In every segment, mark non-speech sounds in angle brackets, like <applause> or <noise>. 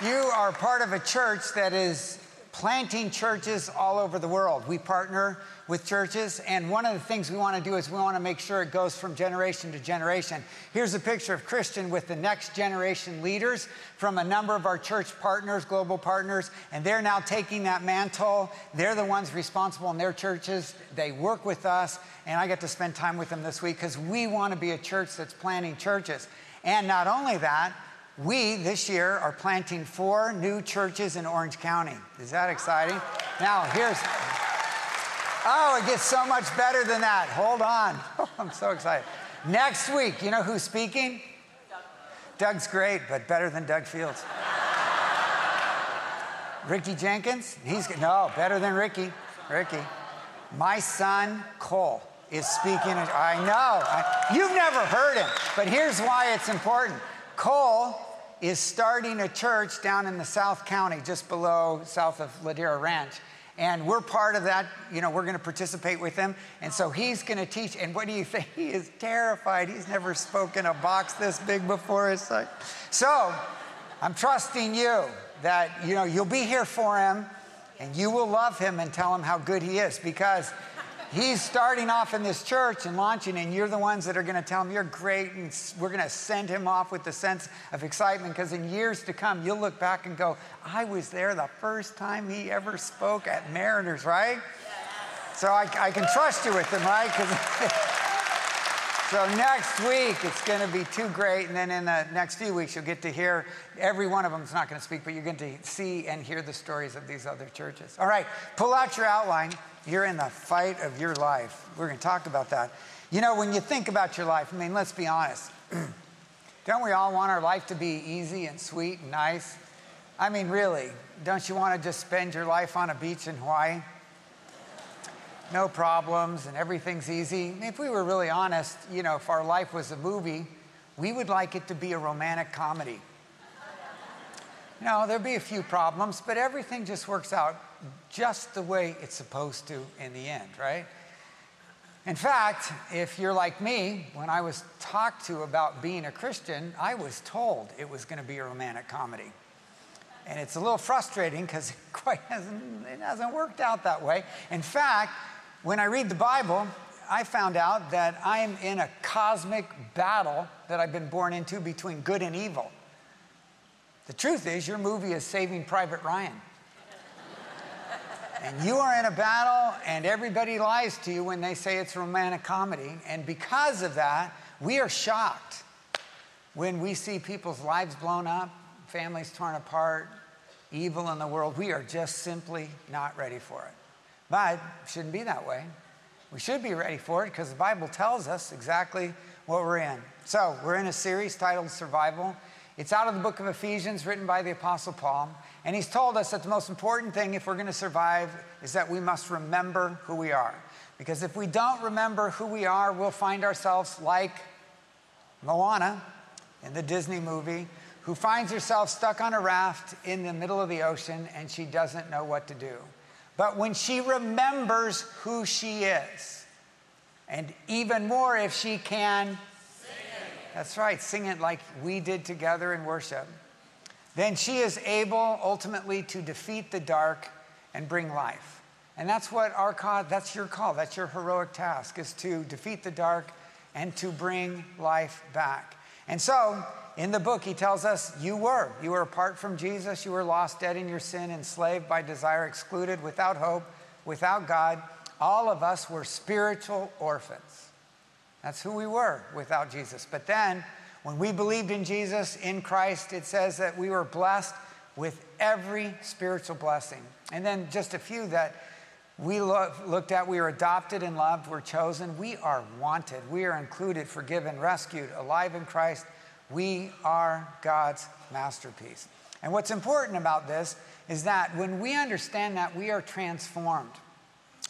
You are part of a church that is planting churches all over the world. We partner with churches, and one of the things we want to do is we want to make sure it goes from generation to generation. Here's a picture of Christian with the next generation leaders from a number of our church partners, global partners, and they're now taking that mantle. They're the ones responsible in their churches. They work with us, and I get to spend time with them this week because we want to be a church that's planting churches. And not only that, we, this year, are planting four new churches in Orange County. Is that exciting? Now, here's. Oh, it gets so much better than that. Hold on. <laughs> Oh, I'm so excited. Next week, you know who's speaking? Doug. Doug's great, but better than Doug Fields. Ricky Jenkins? He's no better than Ricky. Ricky. My son Cole is speaking. I know. I, you've never heard him, but here's why it's important. Cole is starting a church down in the South County, just below south of Ladera Ranch. And we're part of that. You know, we're going to participate with him. And so he's going to teach. And what do you think? <laughs> He is terrified. He's never spoken a box this big before. It's like, so I'm trusting you that, you know, you'll be here for him and you will love him and tell him how good he is because he's starting off in this church and launching, and you're the ones that are going to tell him you're great, and we're going to send him off with the sense of excitement because in years to come, you'll look back and go, I was there the first time he ever spoke at Mariners, right? So I, I can trust you with him, right? <laughs> so next week it's going to be too great, and then in the next few weeks you'll get to hear every one of them is not going to speak, but you're going to see and hear the stories of these other churches. All right, pull out your outline. You're in the fight of your life. We're going to talk about that. You know, when you think about your life, I mean, let's be honest. <clears throat> don't we all want our life to be easy and sweet and nice? I mean, really, don't you want to just spend your life on a beach in Hawaii? No problems and everything's easy. If we were really honest, you know, if our life was a movie, we would like it to be a romantic comedy. <laughs> No, there'd be a few problems, but everything just works out just the way it's supposed to in the end, right? In fact, if you're like me, when I was talked to about being a Christian, I was told it was going to be a romantic comedy. And it's a little frustrating because it <laughs> quite hasn't, it hasn't worked out that way. In fact, when I read the Bible, I found out that I'm in a cosmic battle that I've been born into between good and evil. The truth is, your movie is Saving Private Ryan and you are in a battle, and everybody lies to you when they say it's romantic comedy. And because of that, we are shocked when we see people's lives blown up, families torn apart, evil in the world. We are just simply not ready for it. But it shouldn't be that way. We should be ready for it because the Bible tells us exactly what we're in. So, we're in a series titled Survival. It's out of the book of Ephesians, written by the Apostle Paul. And he's told us that the most important thing if we're going to survive is that we must remember who we are. Because if we don't remember who we are, we'll find ourselves like Moana in the Disney movie, who finds herself stuck on a raft in the middle of the ocean and she doesn't know what to do. But when she remembers who she is, and even more if she can, that's right, sing it like we did together in worship then she is able ultimately to defeat the dark and bring life. And that's what our call, that's your call, that's your heroic task, is to defeat the dark and to bring life back. And so, in the book, he tells us you were. You were apart from Jesus. You were lost, dead in your sin, enslaved by desire, excluded, without hope, without God. All of us were spiritual orphans. That's who we were without Jesus. But then, when we believed in Jesus, in Christ, it says that we were blessed with every spiritual blessing. And then just a few that we looked at we were adopted and loved, we're chosen, we are wanted, we are included, forgiven, rescued, alive in Christ. We are God's masterpiece. And what's important about this is that when we understand that, we are transformed,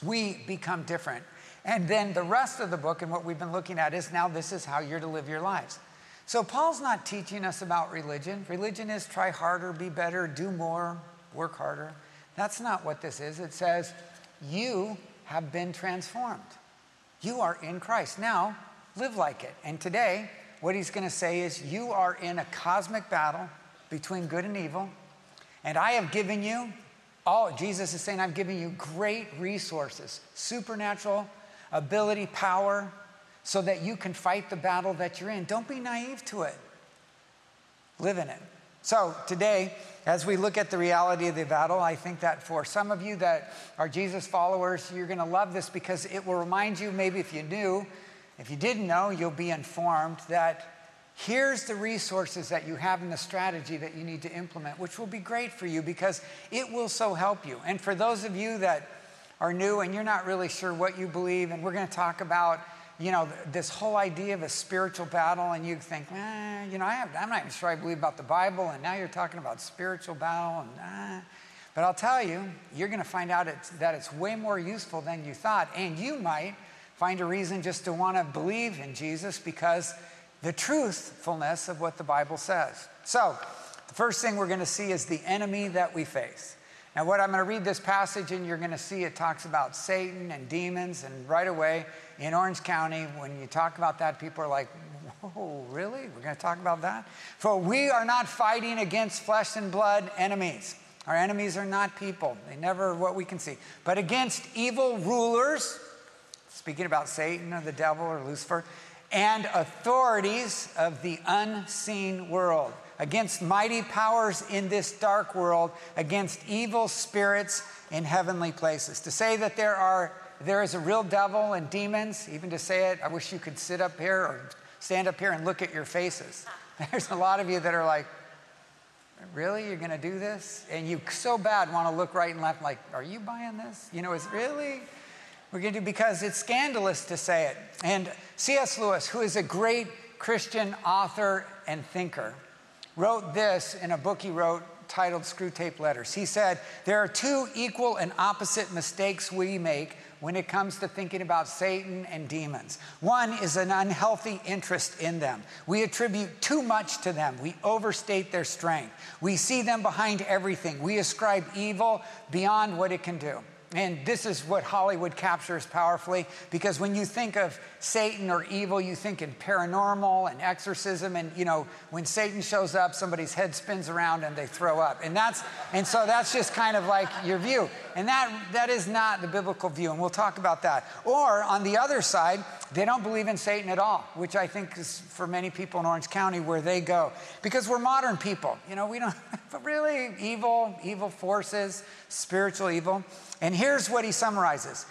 we become different. And then the rest of the book and what we've been looking at is now this is how you're to live your lives. So Paul's not teaching us about religion. Religion is try harder, be better, do more, work harder. That's not what this is. It says, you have been transformed. You are in Christ. Now, live like it. And today, what he's going to say is, you are in a cosmic battle between good and evil. And I have given you, all, Jesus is saying, I've given you great resources, supernatural ability, power, so that you can fight the battle that you're in. Don't be naive to it, live in it. So today, as we look at the reality of the battle, I think that for some of you that are Jesus followers, you're going to love this because it will remind you, maybe if you knew, if you didn't know, you'll be informed that here's the resources that you have in the strategy that you need to implement, which will be great for you because it will so help you. And for those of you that are new and you're not really sure what you believe, and we're going to talk about you know, this whole idea of a spiritual battle, and you think, eh, you know, I am not even sure I believe about the Bible, and now you're talking about spiritual battle, and eh. But I'll tell you, you're going to find out it's, that it's way more useful than you thought, and you might find a reason just to want to believe in Jesus because the truthfulness of what the Bible says. So, the first thing we're going to see is the enemy that we face. Now, what I'm going to read this passage, and you're going to see it talks about Satan and demons, and right away in Orange County, when you talk about that, people are like, Whoa, really? We're going to talk about that? For we are not fighting against flesh and blood enemies. Our enemies are not people, they never what we can see, but against evil rulers, speaking about Satan or the devil or Lucifer, and authorities of the unseen world, against mighty powers in this dark world, against evil spirits in heavenly places. To say that there are there is a real devil and demons, even to say it, I wish you could sit up here or stand up here and look at your faces. <laughs> There's a lot of you that are like, really? You're going to do this? And you so bad want to look right and left, like, are you buying this? You know, is really? We're going to do because it's scandalous to say it. And C.S. Lewis, who is a great Christian author and thinker, wrote this in a book he wrote titled Screwtape Letters. He said, There are two equal and opposite mistakes we make when it comes to thinking about Satan and demons. One is an unhealthy interest in them. We attribute too much to them, we overstate their strength. We see them behind everything, we ascribe evil beyond what it can do. And this is what Hollywood captures powerfully because when you think of Satan or evil, you think in paranormal and exorcism. And, you know, when Satan shows up, somebody's head spins around and they throw up. And that's, and so that's just kind of like your view. And that, that is not the biblical view. And we'll talk about that. Or on the other side, they don't believe in Satan at all, which I think is for many people in Orange County where they go. Because we're modern people. You know, we don't, <laughs> but really, evil, evil forces, spiritual evil. And here's what he summarizes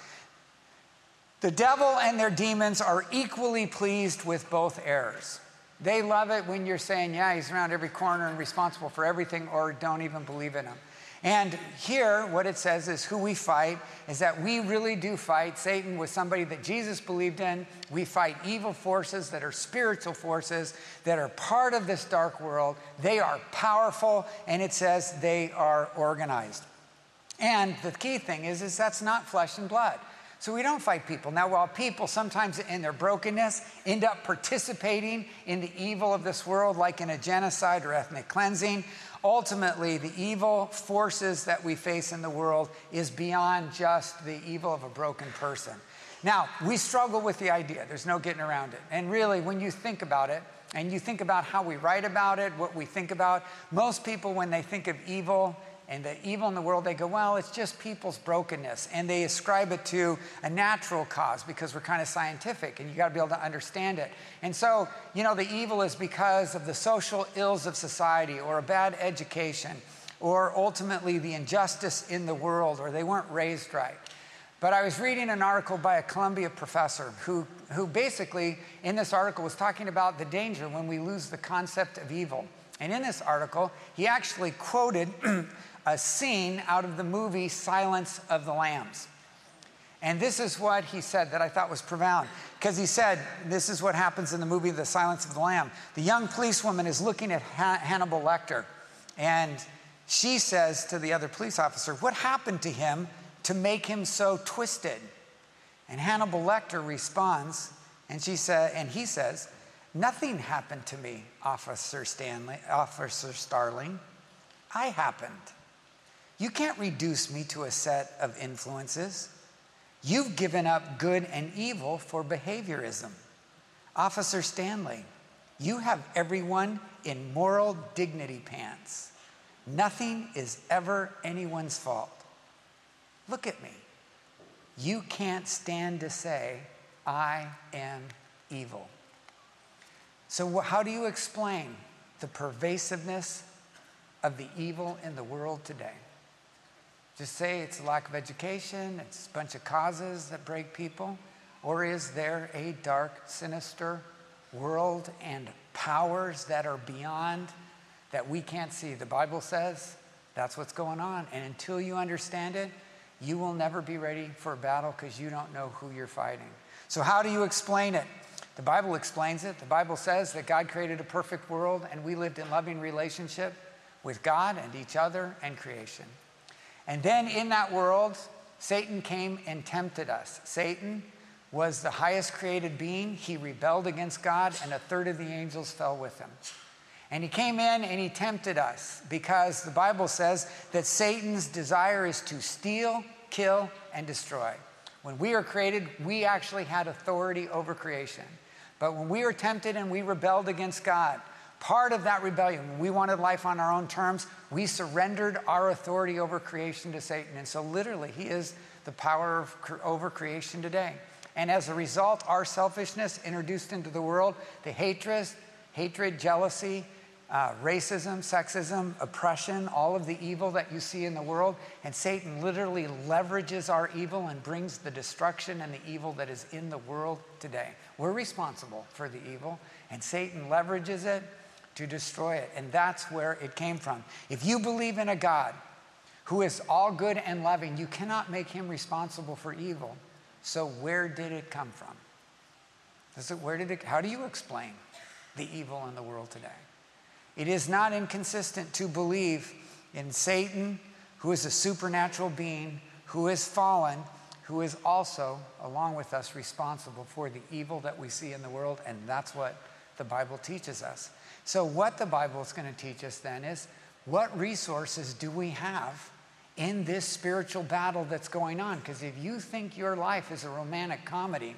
The devil and their demons are equally pleased with both errors. They love it when you're saying, yeah, he's around every corner and responsible for everything, or don't even believe in him. And here, what it says is who we fight is that we really do fight. Satan was somebody that Jesus believed in. We fight evil forces that are spiritual forces that are part of this dark world. They are powerful, and it says they are organized. And the key thing is, is that's not flesh and blood. So we don't fight people. Now, while people sometimes in their brokenness end up participating in the evil of this world, like in a genocide or ethnic cleansing, ultimately the evil forces that we face in the world is beyond just the evil of a broken person. Now, we struggle with the idea, there's no getting around it. And really, when you think about it, and you think about how we write about it, what we think about, most people, when they think of evil, and the evil in the world, they go, well, it's just people's brokenness. And they ascribe it to a natural cause because we're kind of scientific and you got to be able to understand it. And so, you know, the evil is because of the social ills of society or a bad education or ultimately the injustice in the world or they weren't raised right. But I was reading an article by a Columbia professor who, who basically, in this article, was talking about the danger when we lose the concept of evil. And in this article, he actually quoted <clears throat> a scene out of the movie Silence of the Lambs. And this is what he said that I thought was profound. Because he said, This is what happens in the movie The Silence of the Lamb. The young policewoman is looking at ha- Hannibal Lecter, and she says to the other police officer, What happened to him to make him so twisted? And Hannibal Lecter responds, and she said, and he says, Nothing happened to me, Officer Stanley, Officer Starling. I happened. You can't reduce me to a set of influences. You've given up good and evil for behaviorism. Officer Stanley, you have everyone in moral dignity pants. Nothing is ever anyone's fault. Look at me. You can't stand to say, I am evil. So, how do you explain the pervasiveness of the evil in the world today? Just say it's a lack of education, it's a bunch of causes that break people? Or is there a dark, sinister world and powers that are beyond that we can't see? The Bible says that's what's going on. And until you understand it, you will never be ready for a battle because you don't know who you're fighting. So, how do you explain it? The Bible explains it. The Bible says that God created a perfect world and we lived in loving relationship with God and each other and creation. And then in that world, Satan came and tempted us. Satan was the highest created being. He rebelled against God, and a third of the angels fell with him. And he came in and he tempted us because the Bible says that Satan's desire is to steal, kill, and destroy. When we are created, we actually had authority over creation. But when we were tempted and we rebelled against God, part of that rebellion, we wanted life on our own terms, we surrendered our authority over creation to Satan. And so, literally, he is the power of, over creation today. And as a result, our selfishness introduced into the world, the hatred, hatred, jealousy, uh, racism, sexism, oppression, all of the evil that you see in the world. And Satan literally leverages our evil and brings the destruction and the evil that is in the world today. We're responsible for the evil, and Satan leverages it to destroy it. And that's where it came from. If you believe in a God who is all good and loving, you cannot make him responsible for evil. So, where did it come from? Does it, where did it, how do you explain the evil in the world today? It is not inconsistent to believe in Satan, who is a supernatural being, who is fallen, who is also, along with us, responsible for the evil that we see in the world, and that's what the Bible teaches us. So, what the Bible is going to teach us then is what resources do we have in this spiritual battle that's going on. Because if you think your life is a romantic comedy,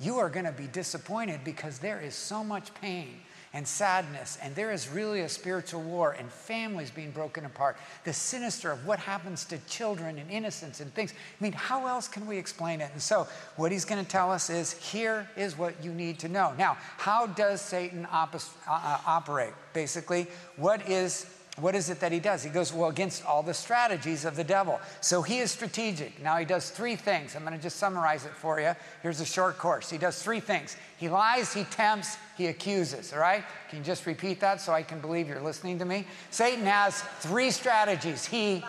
you are going to be disappointed because there is so much pain and sadness, and there is really a spiritual war and families being broken apart. The sinister of what happens to children and innocence and things. I mean, how else can we explain it? And so, what he's going to tell us is here is what you need to know. Now, how does Satan op- uh, operate? Basically, what is what is it that he does? He goes, well, against all the strategies of the devil. So he is strategic. Now he does three things. I'm going to just summarize it for you. Here's a short course. He does three things he lies, he tempts, he accuses. All right? Can you just repeat that so I can believe you're listening to me? Satan has three strategies he,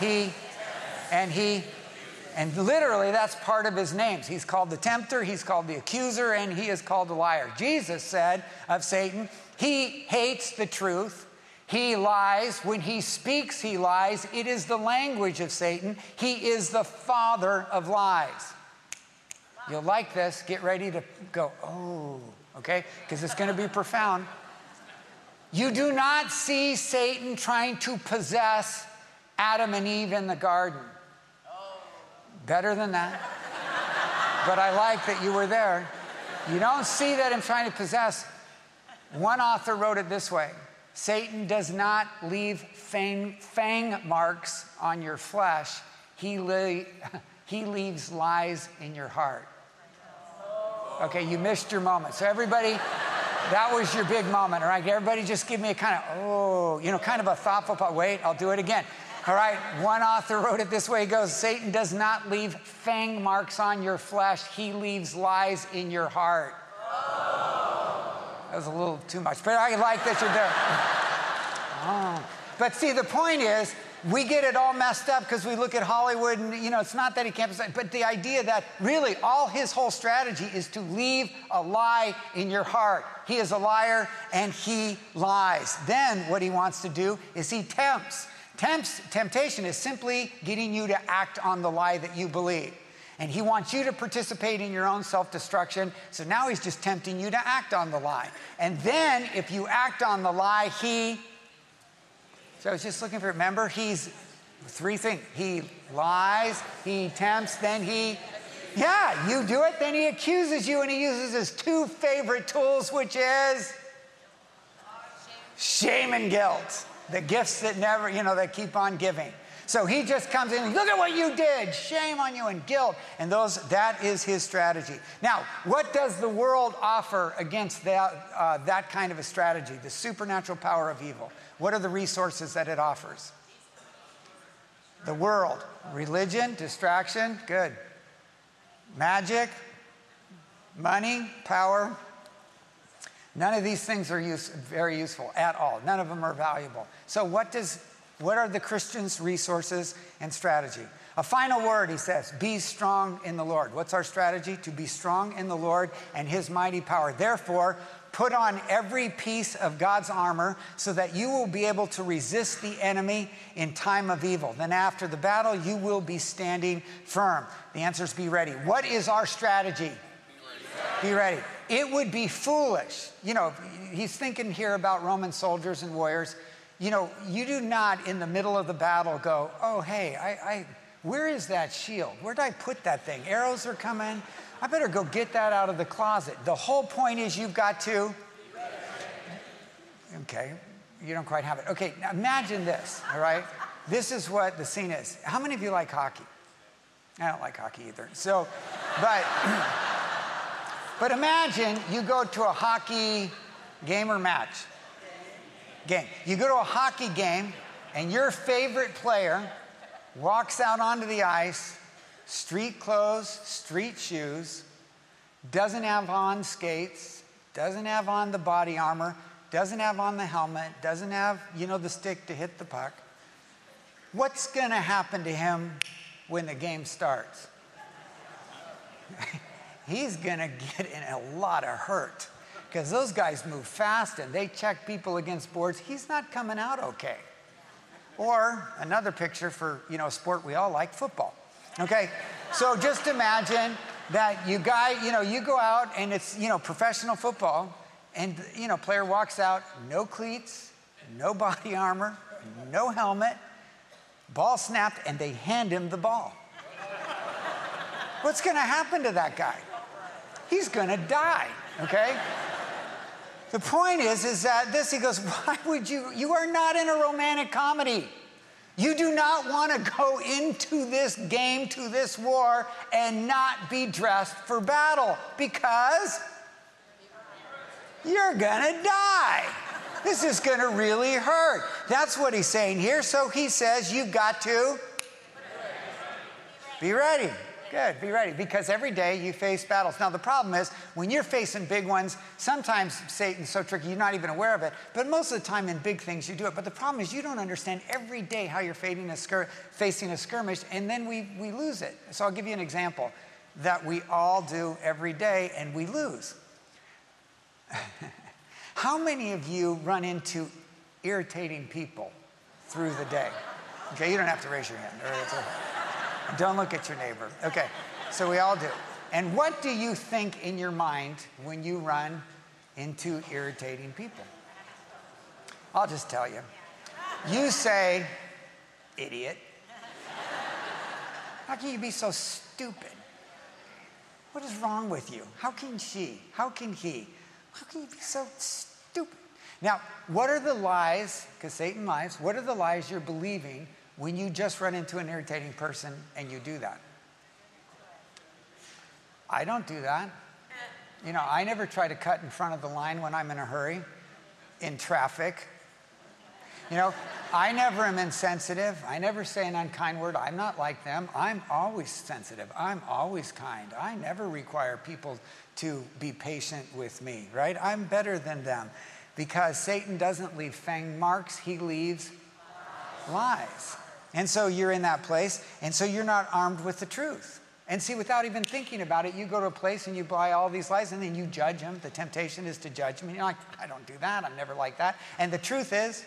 he, and he. And literally, that's part of his names. He's called the tempter, he's called the accuser, and he is called the liar. Jesus said of Satan, he hates the truth he lies. When he speaks, he lies. It is the language of Satan. He is the father of lies. You'll like this. Get ready to go, oh, okay? Because it's going to be profound. You do not see Satan trying to possess Adam and Eve in the garden. Better than that. but I like that you were there. You don't see that him trying to possess. One author wrote it this way Satan does not leave fang, fang marks on your flesh, he, <laughs> he leaves lies in your heart. Okay, you missed your moment. So, everybody, that was your big moment, all right? Everybody just give me a kind of, oh, you know, kind of a thoughtful, wait, I'll do it again. All right, one author wrote it this way. He goes, Satan does not leave fang marks on your flesh, he leaves lies in your heart. That was a little too much, but I like that you're there. oh. But see, the point is, we get it all messed up because we look at Hollywood and, you know, it's not that he can't, but the idea that really all his whole strategy is to leave a lie in your heart. He is a liar and he lies. Then what he wants to do is he tempts. Tempts, temptation is simply getting you to act on the lie that you believe. And he wants you to participate in your own self destruction. So now he's just tempting you to act on the lie. And then if you act on the lie, he. So I was just looking for, remember, he's three things. He lies, he tempts, then he. Yeah, you do it, then he accuses you, and he uses his two favorite tools, which is shame and guilt. The gifts that never, you know, that keep on giving. So he just comes in, look at what you did, shame on you and guilt. And those, that is his strategy. Now, what does the world offer against that, uh, that kind of a strategy, the supernatural power of evil? What are the resources that it offers? The world, religion, distraction, good. Magic, money, power. None of these things are use, very useful at all. None of them are valuable. So, what does what are the Christian's resources and strategy? A final word, he says, be strong in the Lord. What's our strategy? To be strong in the Lord and his mighty power. Therefore, put on every piece of God's armor so that you will be able to resist the enemy in time of evil. Then, after the battle, you will be standing firm. The answer is be ready. What is our strategy? Be ready. It would be foolish. You know, he's thinking here about Roman soldiers and warriors you know, you do not in the middle of the battle go, oh, hey, I, I, where is that shield? Where did I put that thing? Arrows are coming. I better go get that out of the closet. The whole point is you've got to. Okay, you don't quite have it. Okay, now imagine this, all right? This is what the scene is. How many of you like hockey? I don't like hockey either. So, but, <clears throat> but imagine you go to a hockey game or match game. You go to a hockey game, and your favorite player walks out onto the ice, street clothes, street shoes, doesn't have on skates, doesn't have on the body armor, doesn't have on the helmet, doesn't have, you know, the stick to hit the puck. What's going to happen to him when the game starts? <laughs> He's going to get in a lot of hurt because those guys move fast and they check people against boards. He's not coming out okay. Or another picture for, you know, a sport we all like, football. Okay? So just imagine that you guy, you know, you go out and it's, you know, professional football and, you know, player walks out, no cleats, no body <laughs> armor, no helmet, ball snapped, and they hand him the ball. What's going to happen to that guy? He's going to die, okay? The point is, is that this, he goes, <laughs> why would you, you are not in a romantic comedy. You do not want to go into this game, to this war, and not be dressed for battle because you're going to die. This is going to really hurt. That's what he's saying here. So he says, You've got to be ready. Good, be ready because every day you face battles. Now, the problem is when you're facing big ones, sometimes Satan's so tricky you're not even aware of it. But most of the time in big things you do it. But the problem is you don't understand every day how you're facing a, skir- facing a skirmish, and then we, we lose it. So I'll give you an example that we all do every day and we lose. <laughs> how many of you run into irritating people through the day? Okay, you don't have to raise your hand. Don't look at your neighbor. Okay, so we all do. And what do you think in your mind when you run into irritating people? I'll just tell you. You say, idiot. How can you be so stupid? What is wrong with you? How can she? How can he? How can you be so stupid? Now, what are the lies, because Satan lies, what are the lies you're believing when you just run into an irritating person and you do that. I don't do that. You know, I never try to cut in front of the line when I'm in a hurry, in traffic. You know, I never am insensitive. I never say an unkind word. I'm not like them. I'm always sensitive. I'm always kind. I never require people to be patient with me, right? I'm better than them because Satan doesn't leave fang marks, he leaves lies. And so you're in that place, and so you're not armed with the truth. And see, without even thinking about it, you go to a place and you buy all these lies, and then you judge them. The temptation is to judge them. You're like, I don't do that. I'm never like that. And the truth is,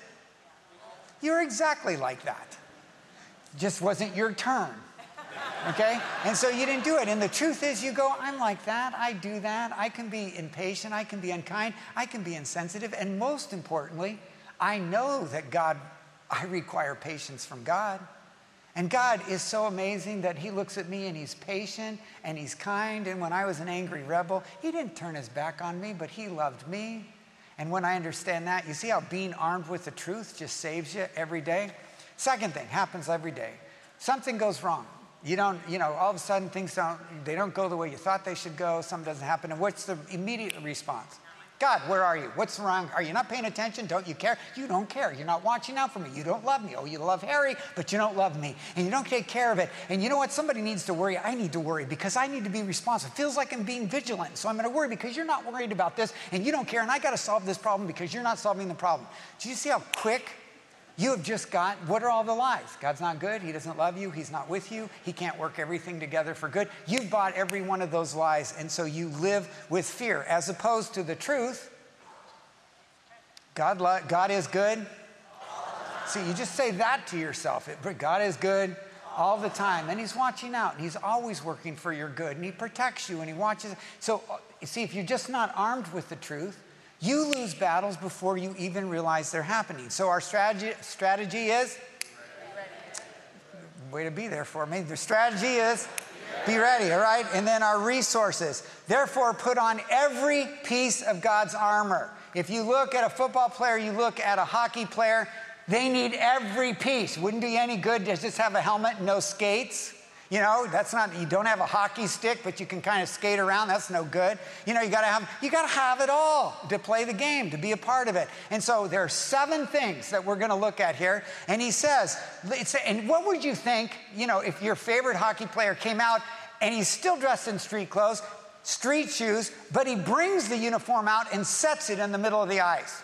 you're exactly like that. Just wasn't your turn. Okay? And so you didn't do it. And the truth is, you go, I'm like that. I do that. I can be impatient. I can be unkind. I can be insensitive. And most importantly, I know that God I require patience from God. And God is so amazing that He looks at me and He's patient and He's kind. And when I was an angry rebel, He didn't turn His back on me, but He loved me. And when I understand that, you see how being armed with the truth just saves you every day? Second thing happens every day. Something goes wrong. You don't, you know, all of a sudden things don't, they don't go the way you thought they should go, something doesn't happen. And what's the immediate response? God, where are you? What's wrong? Are you not paying attention? Don't you care? You don't care. You're not watching out for me. You don't love me. Oh, you love Harry, but you don't love me. And you don't take care of it. And you know what? Somebody needs to worry. I need to worry because I need to be responsive. It feels like I'm being vigilant. So I'm going to worry because you're not worried about this and you don't care. And I got to solve this problem because you're not solving the problem. Do you see how quick you have just got what are all the lies? God's not good. He doesn't love you. He's not with you. He can't work everything together for good. You've bought every one of those lies. And so you live with fear as opposed to the truth God, lo- God is good. See, you just say that to yourself. It, God is good all the time, and He's watching out, and He's always working for your good, and He protects you, and He watches. So, uh, see, if you're just not armed with the truth, you lose battles before you even realize they're happening. So, our strategy, strategy is way to be there for me. The strategy is be ready, all right? And then our resources. Therefore, put on every piece of God's armor. If you look at a football player, you look at a hockey player, they need every piece. Wouldn't be any good to just have a helmet and no skates. You know, that's not, you don't have a hockey stick, but you can kind of skate around. That's no good. You know, you gotta have, you gotta have it all to play the game, to be a part of it. And so there are seven things that we're gonna look at here. And he says, and what would you think, you know, if your favorite hockey player came out and he's still dressed in street clothes, street shoes, but he brings the uniform out and sets it in the middle of the ice.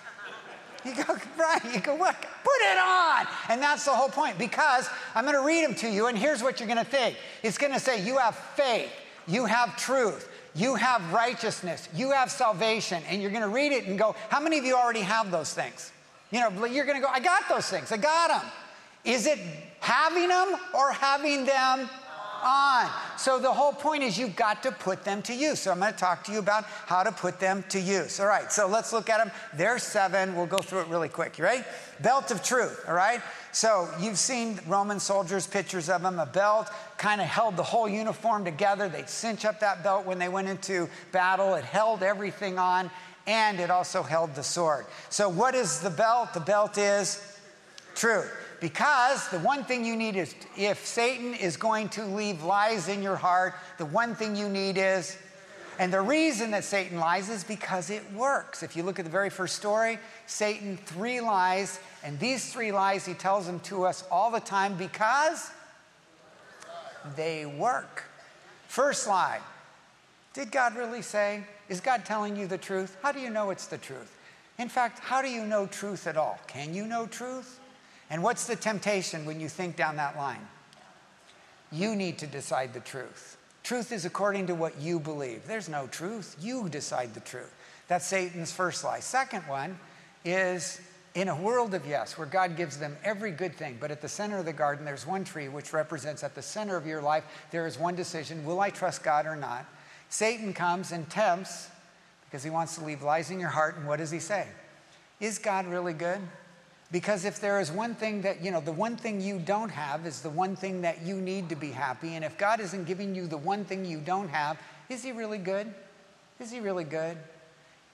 <laughs> You go, Brian, you go, what? Put it on. And that's the whole point because I'm going to read them to you, and here's what you're going to think it's going to say, You have faith, you have truth, you have righteousness, you have salvation. And you're going to read it and go, How many of you already have those things? You know, you're going to go, I got those things, I got them. Is it having them or having them on. So the whole point is you've got to put them to use. So I'm going to talk to you about how to put them to use. All right, so let's look at them. There's seven. We'll go through it really quick. You ready? Belt of truth, all right? So you've seen Roman soldiers, pictures of them. A belt kind of held the whole uniform together. They'd cinch up that belt when they went into battle. It held everything on, and it also held the sword. So what is the belt? The belt is truth. Because the one thing you need is if Satan is going to leave lies in your heart, the one thing you need is, and the reason that Satan lies is because it works. If you look at the very first story, Satan, three lies, and these three lies, he tells them to us all the time because they work. First lie Did God really say? Is God telling you the truth? How do you know it's the truth? In fact, how do you know truth at all? Can you know truth? And what's the temptation when you think down that line? You need to decide the truth. Truth is according to what you believe. There's no truth. You decide the truth. That's Satan's first lie. Second one is in a world of yes, where God gives them every good thing, but at the center of the garden, there's one tree which represents at the center of your life, there is one decision will I trust God or not? Satan comes and tempts because he wants to leave lies in your heart. And what does he say? Is God really good? Because if there is one thing that, you know, the one thing you don't have is the one thing that you need to be happy. And if God isn't giving you the one thing you don't have, is He really good? Is He really good?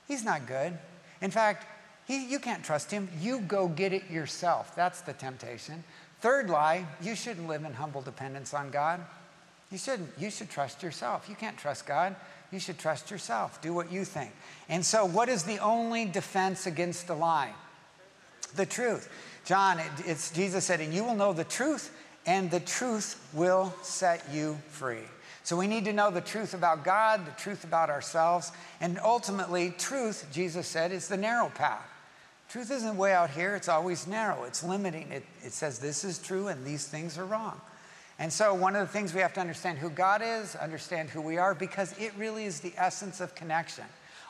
He's not good. In fact, he, you can't trust Him. You go get it yourself. That's the temptation. Third lie, you shouldn't live in humble dependence on God. You shouldn't. You should trust yourself. You can't trust God. You should trust yourself. Do what you think. And so, what is the only defense against a lie? The truth. John, it, it's Jesus said, and you will know the truth, and the truth will set you free. So we need to know the truth about God, the truth about ourselves, and ultimately, truth, Jesus said, is the narrow path. Truth isn't way out here, it's always narrow, it's limiting. It, it says this is true and these things are wrong. And so, one of the things we have to understand who God is, understand who we are, because it really is the essence of connection.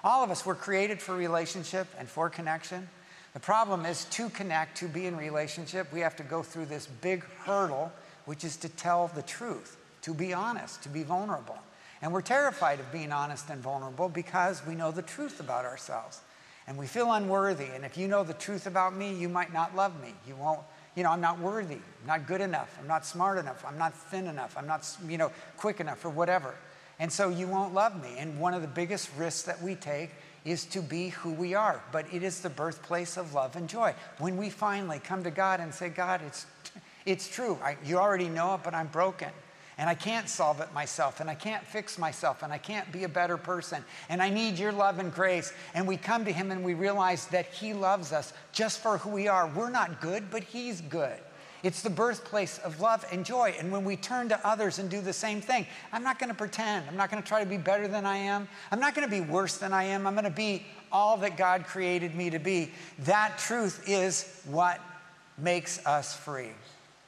All of us were created for relationship and for connection. The problem is to connect, to be in relationship, we have to go through this big hurdle, which is to tell the truth, to be honest, to be vulnerable. And we're terrified of being honest and vulnerable because we know the truth about ourselves. And we feel unworthy. And if you know the truth about me, you might not love me. You won't, you know, I'm not worthy, I'm not good enough, I'm not smart enough, I'm not thin enough, I'm not, you know, quick enough, or whatever. And so you won't love me. And one of the biggest risks that we take is to be who we are, but it is the birthplace of love and joy. When we finally come to God and say, God, it's, it's true. I, you already know it, but I'm broken. And I can't solve it myself, and I can't fix myself, and I can't be a better person. And I need your love and grace. And we come to Him and we realize that He loves us just for who we are. We're not good, but He's good. It's the birthplace of love and joy. And when we turn to others and do the same thing, I'm not going to pretend. I'm not going to try to be better than I am. I'm not going to be worse than I am. I'm going to be all that God created me to be. That truth is what makes us free.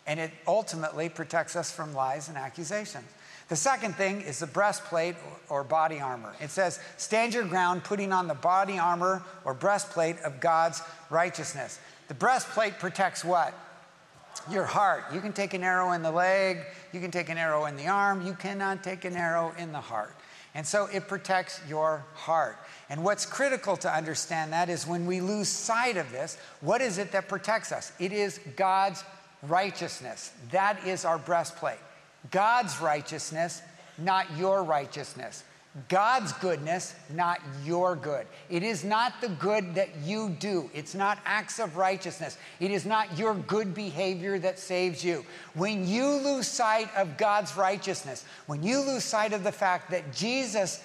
And it ultimately protects us from lies and accusations. The second thing is the breastplate or body armor. It says, Stand your ground, putting on the body armor or breastplate of God's righteousness. The breastplate protects what? Your heart. You can take an arrow in the leg, you can take an arrow in the arm, you cannot take an arrow in the heart. And so it protects your heart. And what's critical to understand that is when we lose sight of this, what is it that protects us? It is God's righteousness. That is our breastplate. God's righteousness, not your righteousness. God's goodness, not your good. It is not the good that you do. It's not acts of righteousness. It is not your good behavior that saves you. When you lose sight of God's righteousness, when you lose sight of the fact that Jesus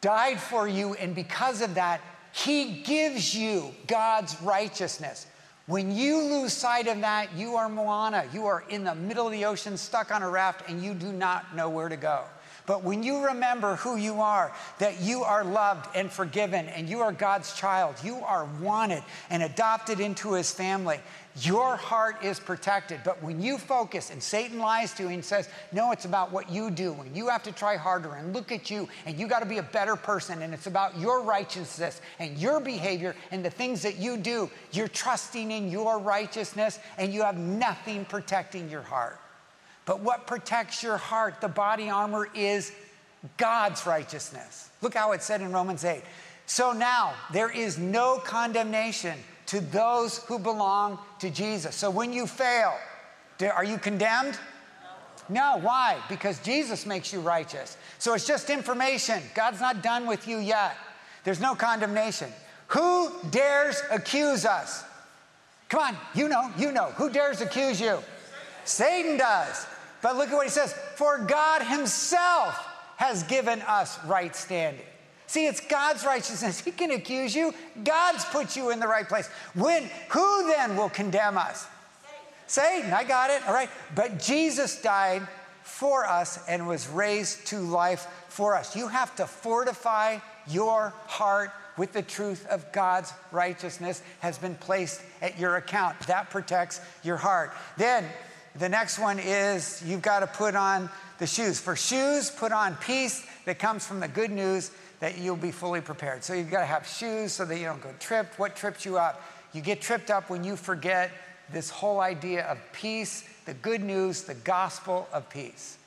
died for you, and because of that, He gives you God's righteousness. When you lose sight of that, you are Moana. You are in the middle of the ocean, stuck on a raft, and you do not know where to go. But when you remember who you are, that you are loved and forgiven and you are God's child, you are wanted and adopted into his family, your heart is protected. But when you focus and Satan lies to you and says, No, it's about what you do, and you have to try harder and look at you, and you got to be a better person, and it's about your righteousness and your behavior and the things that you do, you're trusting in your righteousness, and you have nothing protecting your heart. But what protects your heart, the body armor, is God's righteousness. Look how it said in Romans 8. So now there is no condemnation to those who belong to Jesus. So when you fail, are you condemned? No, why? Because Jesus makes you righteous. So it's just information. God's not done with you yet. There's no condemnation. Who dares accuse us? Come on, you know, you know. Who dares accuse you? Satan does. But look at what he says For God Himself has given us right standing. See, it's God's righteousness. He can accuse you. God's put you in the right place. When, who then will condemn us? Satan. Satan, I got it. All right. But Jesus died for us and was raised to life for us. You have to fortify your heart with the truth of God's righteousness has been placed at your account. That protects your heart. Then the next one is you've got to put on the shoes. For shoes, put on peace that comes from the good news that you'll be fully prepared. So you've got to have shoes so that you don't go tripped. What trips you up? You get tripped up when you forget this whole idea of peace, the good news, the gospel of peace.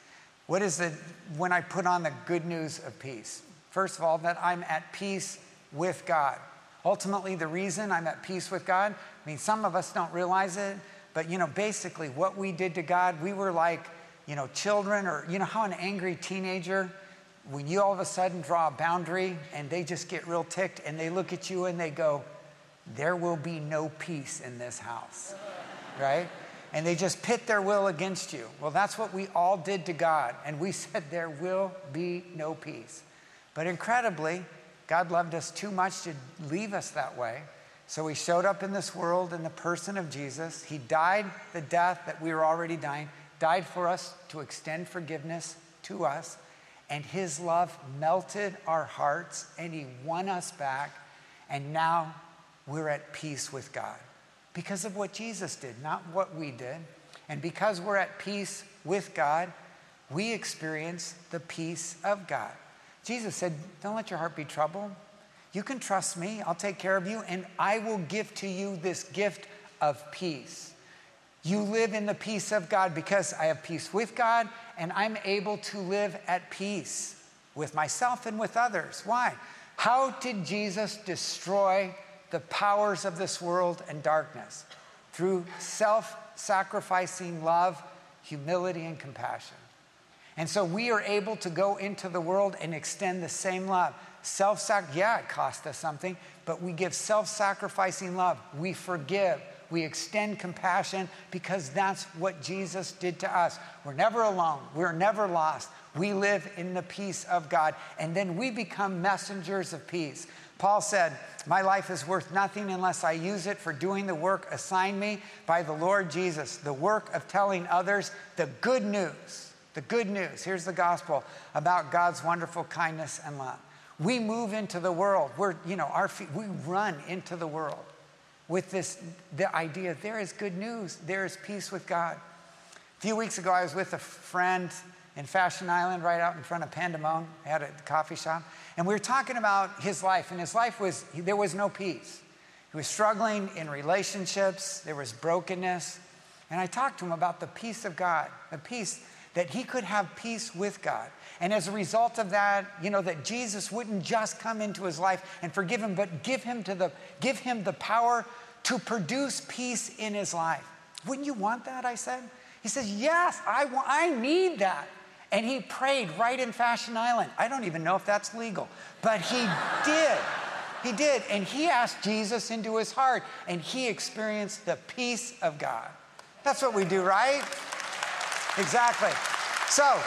What is it when I put on the good news of peace? First of all, that I'm at peace with God. Ultimately, the reason I'm at peace with God, I mean, some of us don't realize it, but, you know, basically what we did to God, we were like, you know, children, or, you know, how an angry teenager, when you all of a sudden draw a boundary and they just get real ticked and they look at you and they go, there will be no peace in this house, right? And they just pit their will against you. Well, that's what we all did to God. And we <laughs> said, there will be no peace. But incredibly, God loved us too much to leave us that way. So he showed up in this world in the person of Jesus. He died the death that we were already dying, died for us to extend forgiveness to us. And his love melted our hearts and he won us back. And now we're at peace with God because of what Jesus did, not what we did. And because we're at peace with God, we experience the peace of God. Jesus said, Don't let your heart be troubled. You can trust me, I'll take care of you, and I will give to you this gift of peace. You live in the peace of God because I have peace with God and I'm able to live at peace with myself and with others. Why? How did Jesus destroy the powers of this world and darkness? Through self sacrificing love, humility, and compassion. And so we are able to go into the world and extend the same love. Self sac, yeah, it cost us something, but we give self sacrificing love. We forgive. We extend compassion because that's what Jesus did to us. We're never alone. We're never lost. We live in the peace of God. And then we become messengers of peace. Paul said, My life is worth nothing unless I use it for doing the work assigned me by the Lord Jesus, the work of telling others the good news. The good news. Here's the gospel about God's wonderful kindness and love. We move into the world. We're, you know, our feet, we run into the world with this the idea there is good news, there is peace with God. A few weeks ago, I was with a friend in Fashion Island, right out in front of Pandemone, at a coffee shop, and we were talking about his life. And his life was there was no peace. He was struggling in relationships. There was brokenness, and I talked to him about the peace of God, the peace that he could have peace with God. And as a result of that, you know, that Jesus wouldn't just come into his life and forgive him, but give him to the give him the power to produce peace in his life. Wouldn't you want that? I said. He says, Yes, I, want, I need that. And he prayed right in Fashion Island. I don't even know if that's legal, but he <laughs> did. He did. And he asked Jesus into his heart, and he experienced the peace of God. That's what we do, right? Exactly. So,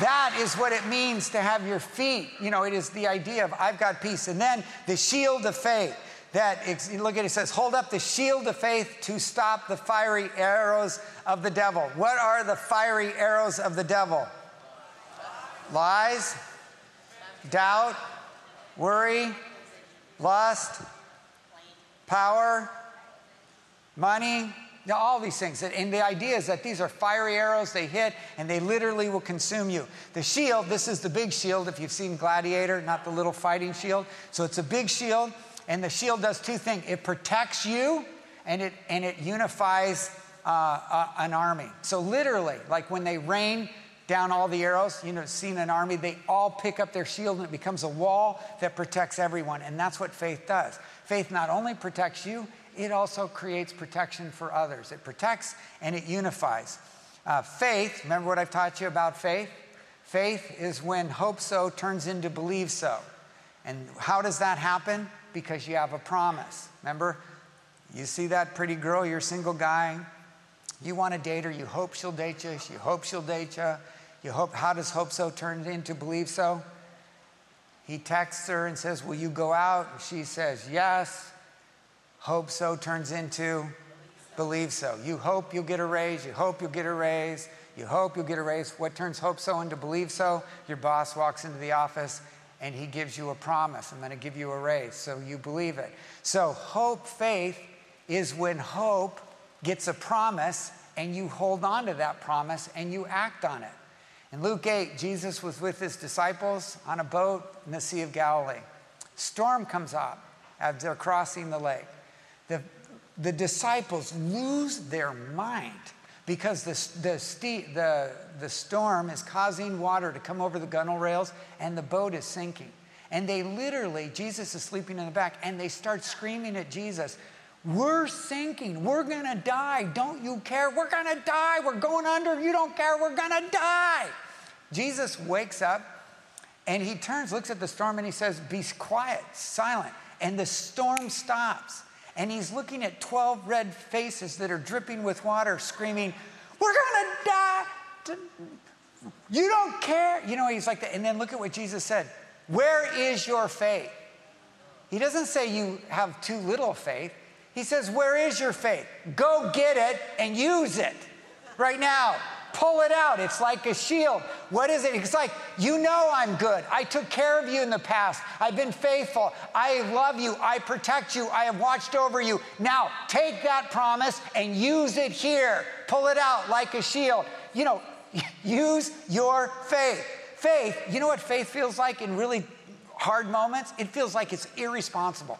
that is what it means to have your feet. You know, it is the idea of I've got peace. And then the shield of faith that look at it, it says, hold up the shield of faith to stop the fiery arrows of the devil. What are the fiery arrows of the devil? Lies, doubt, worry, lust, power, money, all these things. And the idea is that these are fiery arrows, they hit, and they literally will consume you. The shield, this is the big shield, if you've seen Gladiator, not the little fighting shield. So it's a big shield. And the shield does two things it protects you and it, and it unifies uh, uh, an army. So, literally, like when they rain down all the arrows, you know, seen an army, they all pick up their shield and it becomes a wall that protects everyone. And that's what faith does. Faith not only protects you, it also creates protection for others. It protects and it unifies. Uh, faith, remember what I've taught you about faith? Faith is when hope so turns into believe so. And how does that happen? because you have a promise. Remember, you see that pretty girl, you're a single guy, you want to date her, you hope she'll date you, you hope she'll date you. You hope, how does hope so turn into believe so? He texts her and says, Will you go out? And she says, Yes. Hope so turns into believe so. You hope you'll get a raise. You hope you'll get a raise. You hope you'll get a raise. What turns hope so into believe so? Your boss walks into the office and he gives you a promise. I'm going to give you a raise. So you believe it. So hope, faith is when hope gets a promise and you hold on to that promise and you act on it. In Luke 8, Jesus was with his disciples on a boat in the Sea of Galilee. Storm comes up as they're crossing the lake. The, the disciples lose their mind because the, the, the, the storm is causing water to come over the gunwale rails and the boat is sinking. And they literally, Jesus is sleeping in the back, and they start screaming at Jesus, We're sinking. We're going to die. Don't you care? We're going to die. We're going under. You don't care. We're going to die. Jesus wakes up and he turns, looks at the storm, and he says, Be quiet, silent. And the storm stops and he's looking at 12 red faces that are dripping with water, screaming, We're gonna die. You don't care. You know, he's like that. And then look at what Jesus said Where is your faith? He doesn't say you have too little faith. He says, Where is your faith? Go get it and use it right now. Pull it out. It's like a shield. What is it? It's like, you know I'm good. I took care of you in the past. I've been faithful. I love you. I protect you. I have watched over you. Now, take that promise and use it here. Pull it out like a shield. You know, <laughs> use your faith. Faith, you know what faith feels like in really hard moments? It feels like it's irresponsible.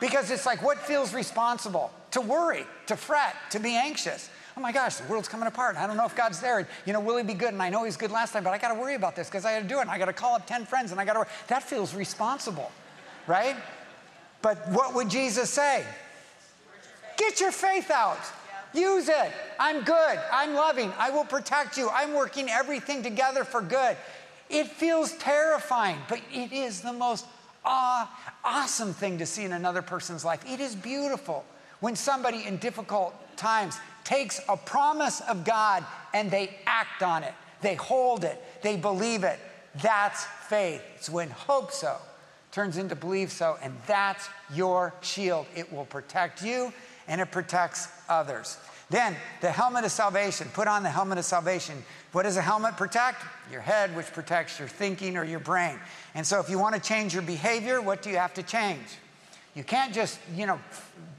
Because it's like, what feels responsible? To worry, to fret, to be anxious oh my gosh, the world's coming apart. I don't know if God's there. And, you know, will he be good? And I know he's good last time, but I got to worry about this because I got to do it. And I got to call up 10 friends and I got to, that feels responsible, right? But what would Jesus say? Get your faith out. Use it. I'm good. I'm loving. I will protect you. I'm working everything together for good. It feels terrifying, but it is the most aw- awesome thing to see in another person's life. It is beautiful when somebody in difficult times takes a promise of God and they act on it, they hold it, they believe it. That's faith. It's when hope so turns into believe so, and that's your shield. It will protect you and it protects others. Then the helmet of salvation. Put on the helmet of salvation. What does a helmet protect? Your head, which protects your thinking or your brain. And so if you want to change your behavior, what do you have to change? You can't just, you know,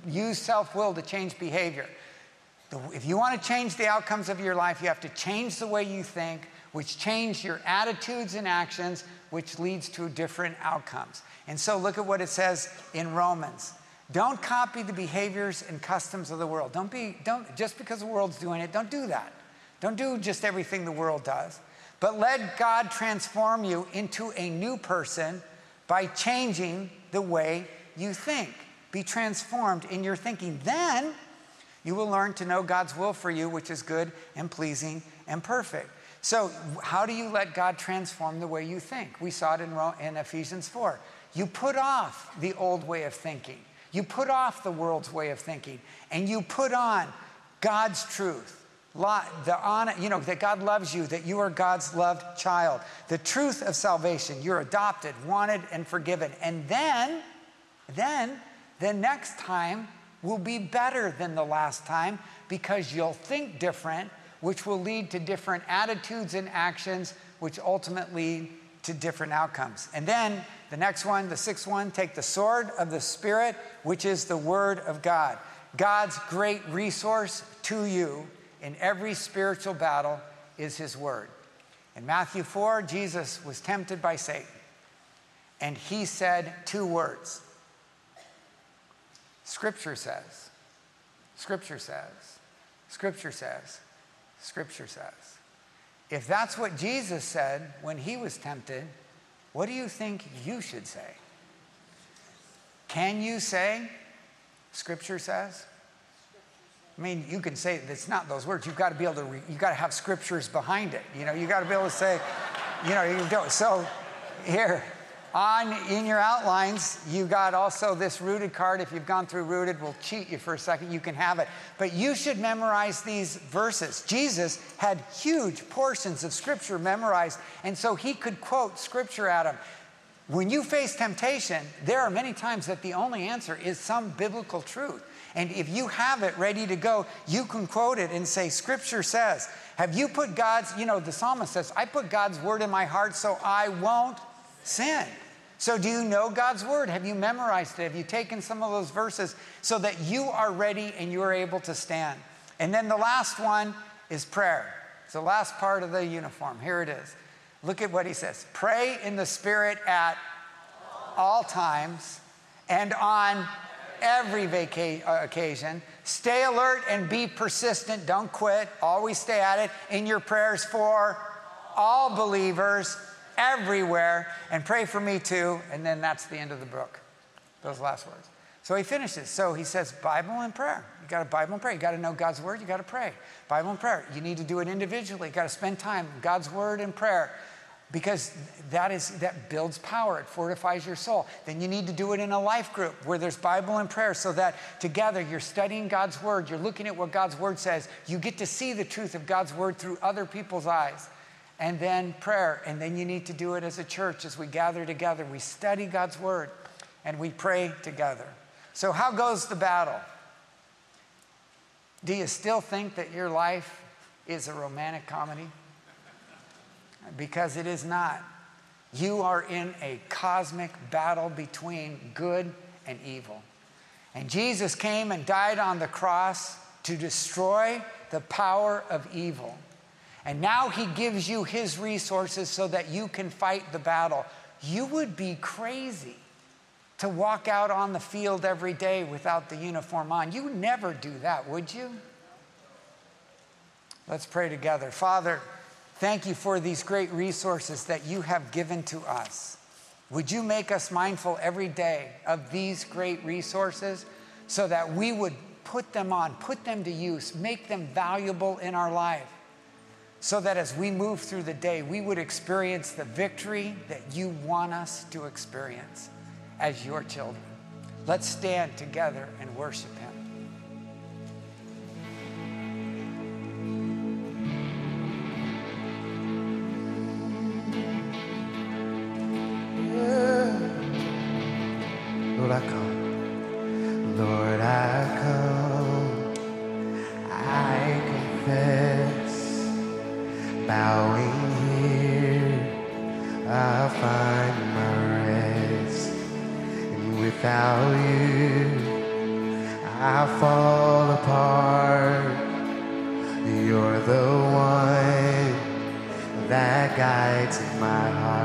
use self-will to change behavior. If you want to change the outcomes of your life, you have to change the way you think, which change your attitudes and actions, which leads to different outcomes. And so look at what it says in Romans. Don't copy the behaviors and customs of the world. Don't be, don't, just because the world's doing it, don't do that. Don't do just everything the world does. But let God transform you into a new person by changing the way you think. Be transformed in your thinking. Then you will learn to know God's will for you, which is good and pleasing and perfect. So, how do you let God transform the way you think? We saw it in, in Ephesians 4. You put off the old way of thinking, you put off the world's way of thinking, and you put on God's truth. The honor, you know, that God loves you, that you are God's loved child, the truth of salvation, you're adopted, wanted, and forgiven. And then, then, the next time will be better than the last time because you'll think different which will lead to different attitudes and actions, which ultimately lead to different outcomes. And then the next one, the sixth one, take the sword of the Spirit, which is the Word of God. God's great resource to you in every spiritual battle is His Word. In Matthew 4, Jesus was tempted by Satan, and he said two words Scripture says, Scripture says, Scripture says. Scripture says. If that's what Jesus said when he was tempted, what do you think you should say? Can you say, Scripture says? I mean, you can say it's not those words. You've got to be able to. Re- you've got to have scriptures behind it. You know, you got to be able to say, you know, you do it. So, here, on in your outlines, you got also this rooted card. If you've gone through rooted, we'll cheat you for a second. You can have it. But you should memorize these verses. Jesus had huge portions of scripture memorized, and so he could quote scripture at them. When you face temptation, there are many times that the only answer is some biblical truth. And if you have it ready to go, you can quote it and say, Scripture says. Have you put God's, you know, the psalmist says, I put God's word in my heart so I won't sin. So, do you know God's word? Have you memorized it? Have you taken some of those verses so that you are ready and you are able to stand? And then the last one is prayer. It's the last part of the uniform. Here it is. Look at what he says Pray in the Spirit at all times and on every vaca- uh, occasion. Stay alert and be persistent. Don't quit. Always stay at it in your prayers for all believers everywhere, and pray for me too. And then that's the end of the book, those last words. So he finishes. So he says, Bible and prayer. You got a Bible and prayer. You got to know God's word. You got to pray. Bible and prayer. You need to do it individually. You got to spend time God's word and prayer because that is that builds power it fortifies your soul then you need to do it in a life group where there's bible and prayer so that together you're studying god's word you're looking at what god's word says you get to see the truth of god's word through other people's eyes and then prayer. And then you need to do it as a church as we gather together. We study God's word and we pray together. So, how goes the battle? Do you still think that your life is a romantic comedy? Because it is not. You are in a cosmic battle between good and evil. And Jesus came and died on the cross to destroy the power of evil. And now he gives you his resources so that you can fight the battle. You would be crazy to walk out on the field every day without the uniform on. You never do that, would you? Let's pray together. Father, thank you for these great resources that you have given to us. Would you make us mindful every day of these great resources so that we would put them on, put them to use, make them valuable in our life? So that as we move through the day, we would experience the victory that you want us to experience as your children. Let's stand together and worship guides my heart.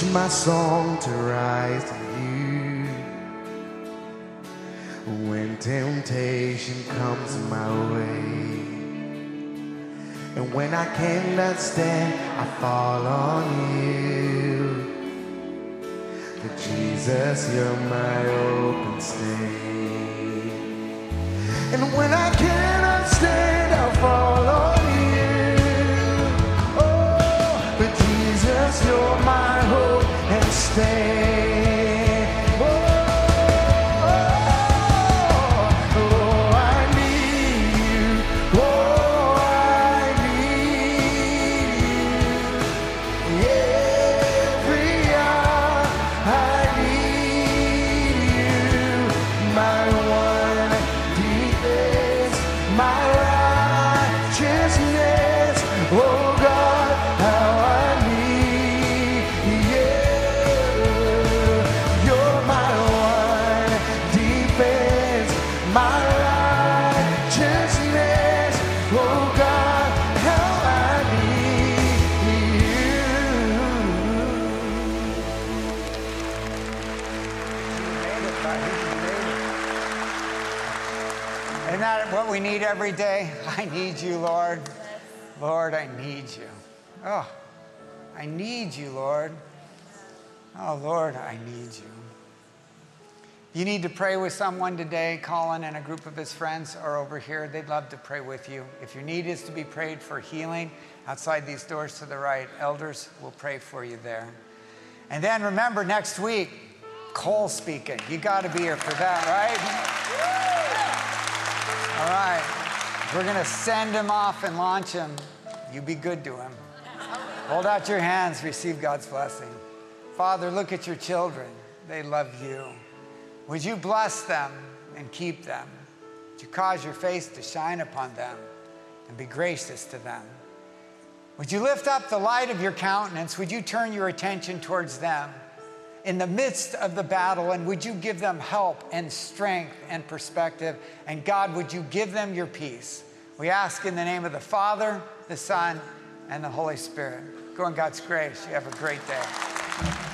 Teach my song to rise to you. When temptation comes my way. And when I cannot stand, I fall on you. But Jesus, you're my open stay. And when I cannot stand, I'll fall on stay. We need every day? <laughs> I need you, Lord. Lord, I need you. Oh, I need you, Lord. Oh, Lord, I need you. You need to pray with someone today, Colin and a group of his friends are over here. They'd love to pray with you. If your need is to be prayed for healing, outside these doors to the right, elders will pray for you there. And then remember, next week, Cole speaking. You got to be here for that, right? All right. We're going to send him off and launch him. You be good to him. Hold out your hands, receive God's blessing. Father, look at your children. They love you. Would you bless them and keep them? Would you cause your face to shine upon them and be gracious to them? Would you lift up the light of your countenance? Would you turn your attention towards them in the midst of the battle? And would you give them help and strength and perspective? And God, would you give them your peace? We ask in the name of the Father, the Son, and the Holy Spirit. Go in God's grace. You have a great day.